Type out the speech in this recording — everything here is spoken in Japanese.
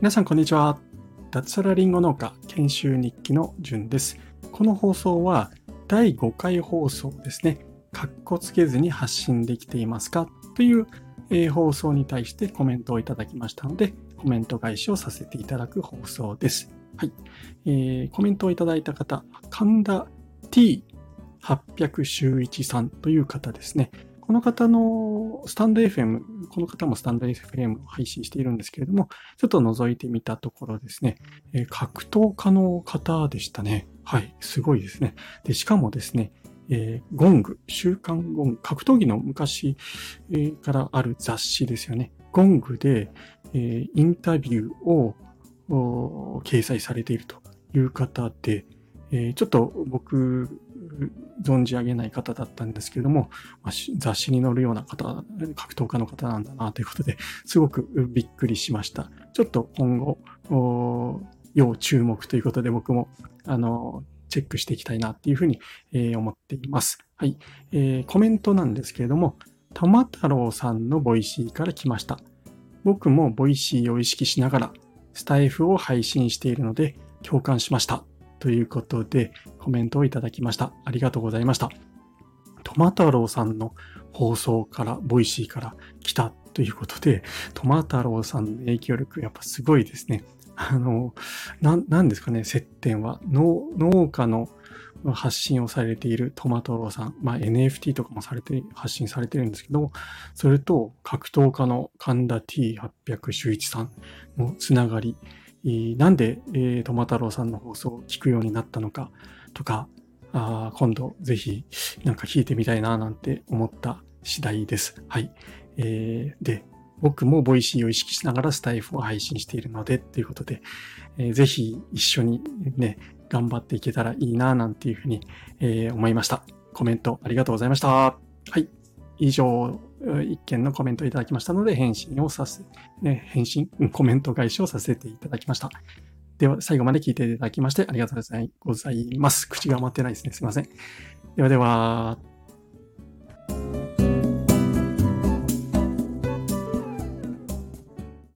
皆さん、こんにちは。脱サラリンゴ農家研修日記のじゅんです。この放送は第5回放送ですね。かっこつけずに発信できていますか？という、放送に対してコメントをいただきましたので、コメント返しをさせていただく放送です。はい。えー、コメントをいただいた方、神田 T800 周一さんという方ですね。この方のスタンド FM、この方もスタンド FM を配信しているんですけれども、ちょっと覗いてみたところですね、え、格闘家の方でしたね。はい、すごいですね。で、しかもですね、えー、ゴング、週刊ゴング、格闘技の昔、からある雑誌ですよね。ゴングで、えー、インタビューを掲載されているという方で、え、ちょっと僕存じ上げない方だったんですけれども、まあ、雑誌に載るような方、格闘家の方なんだなということで、すごくびっくりしました。ちょっと今後、要注目ということで僕も、あの、チェックしていきたいなっていうふうに、えー、思っています。はい、えー。コメントなんですけれども、トマ太郎さんのボイシーから来ました。僕もボイシーを意識しながらスタイフを配信しているので共感しました。ということで、コメントをいただきました。ありがとうございました。トマ太郎さんの放送から、ボイシーから来たということで、トマ太郎さんの影響力、やっぱすごいですね。あの、な、なんですかね、接点は。農、農家の発信をされているトマ太郎さん、まあ、NFT とかもされて、発信されてるんですけど、それと格闘家の神田 T800 周一さんのつながり、なんで、えー、トマ太郎さんの放送を聞くようになったのかとか、あ今度ぜひなんか聞いてみたいななんて思った次第です。はい。えー、で、僕もボイシーを意識しながらスタイフを配信しているので、ということで、えー、ぜひ一緒にね、頑張っていけたらいいな、なんていうふうに、えー、思いました。コメントありがとうございました。はい。以上、一件のコメントいただきましたので、返信をさせ、ね、返信、コメント返しをさせていただきました。では、最後まで聞いていただきましてありがとうございます。口が回ってないですね。すいません。ではでは。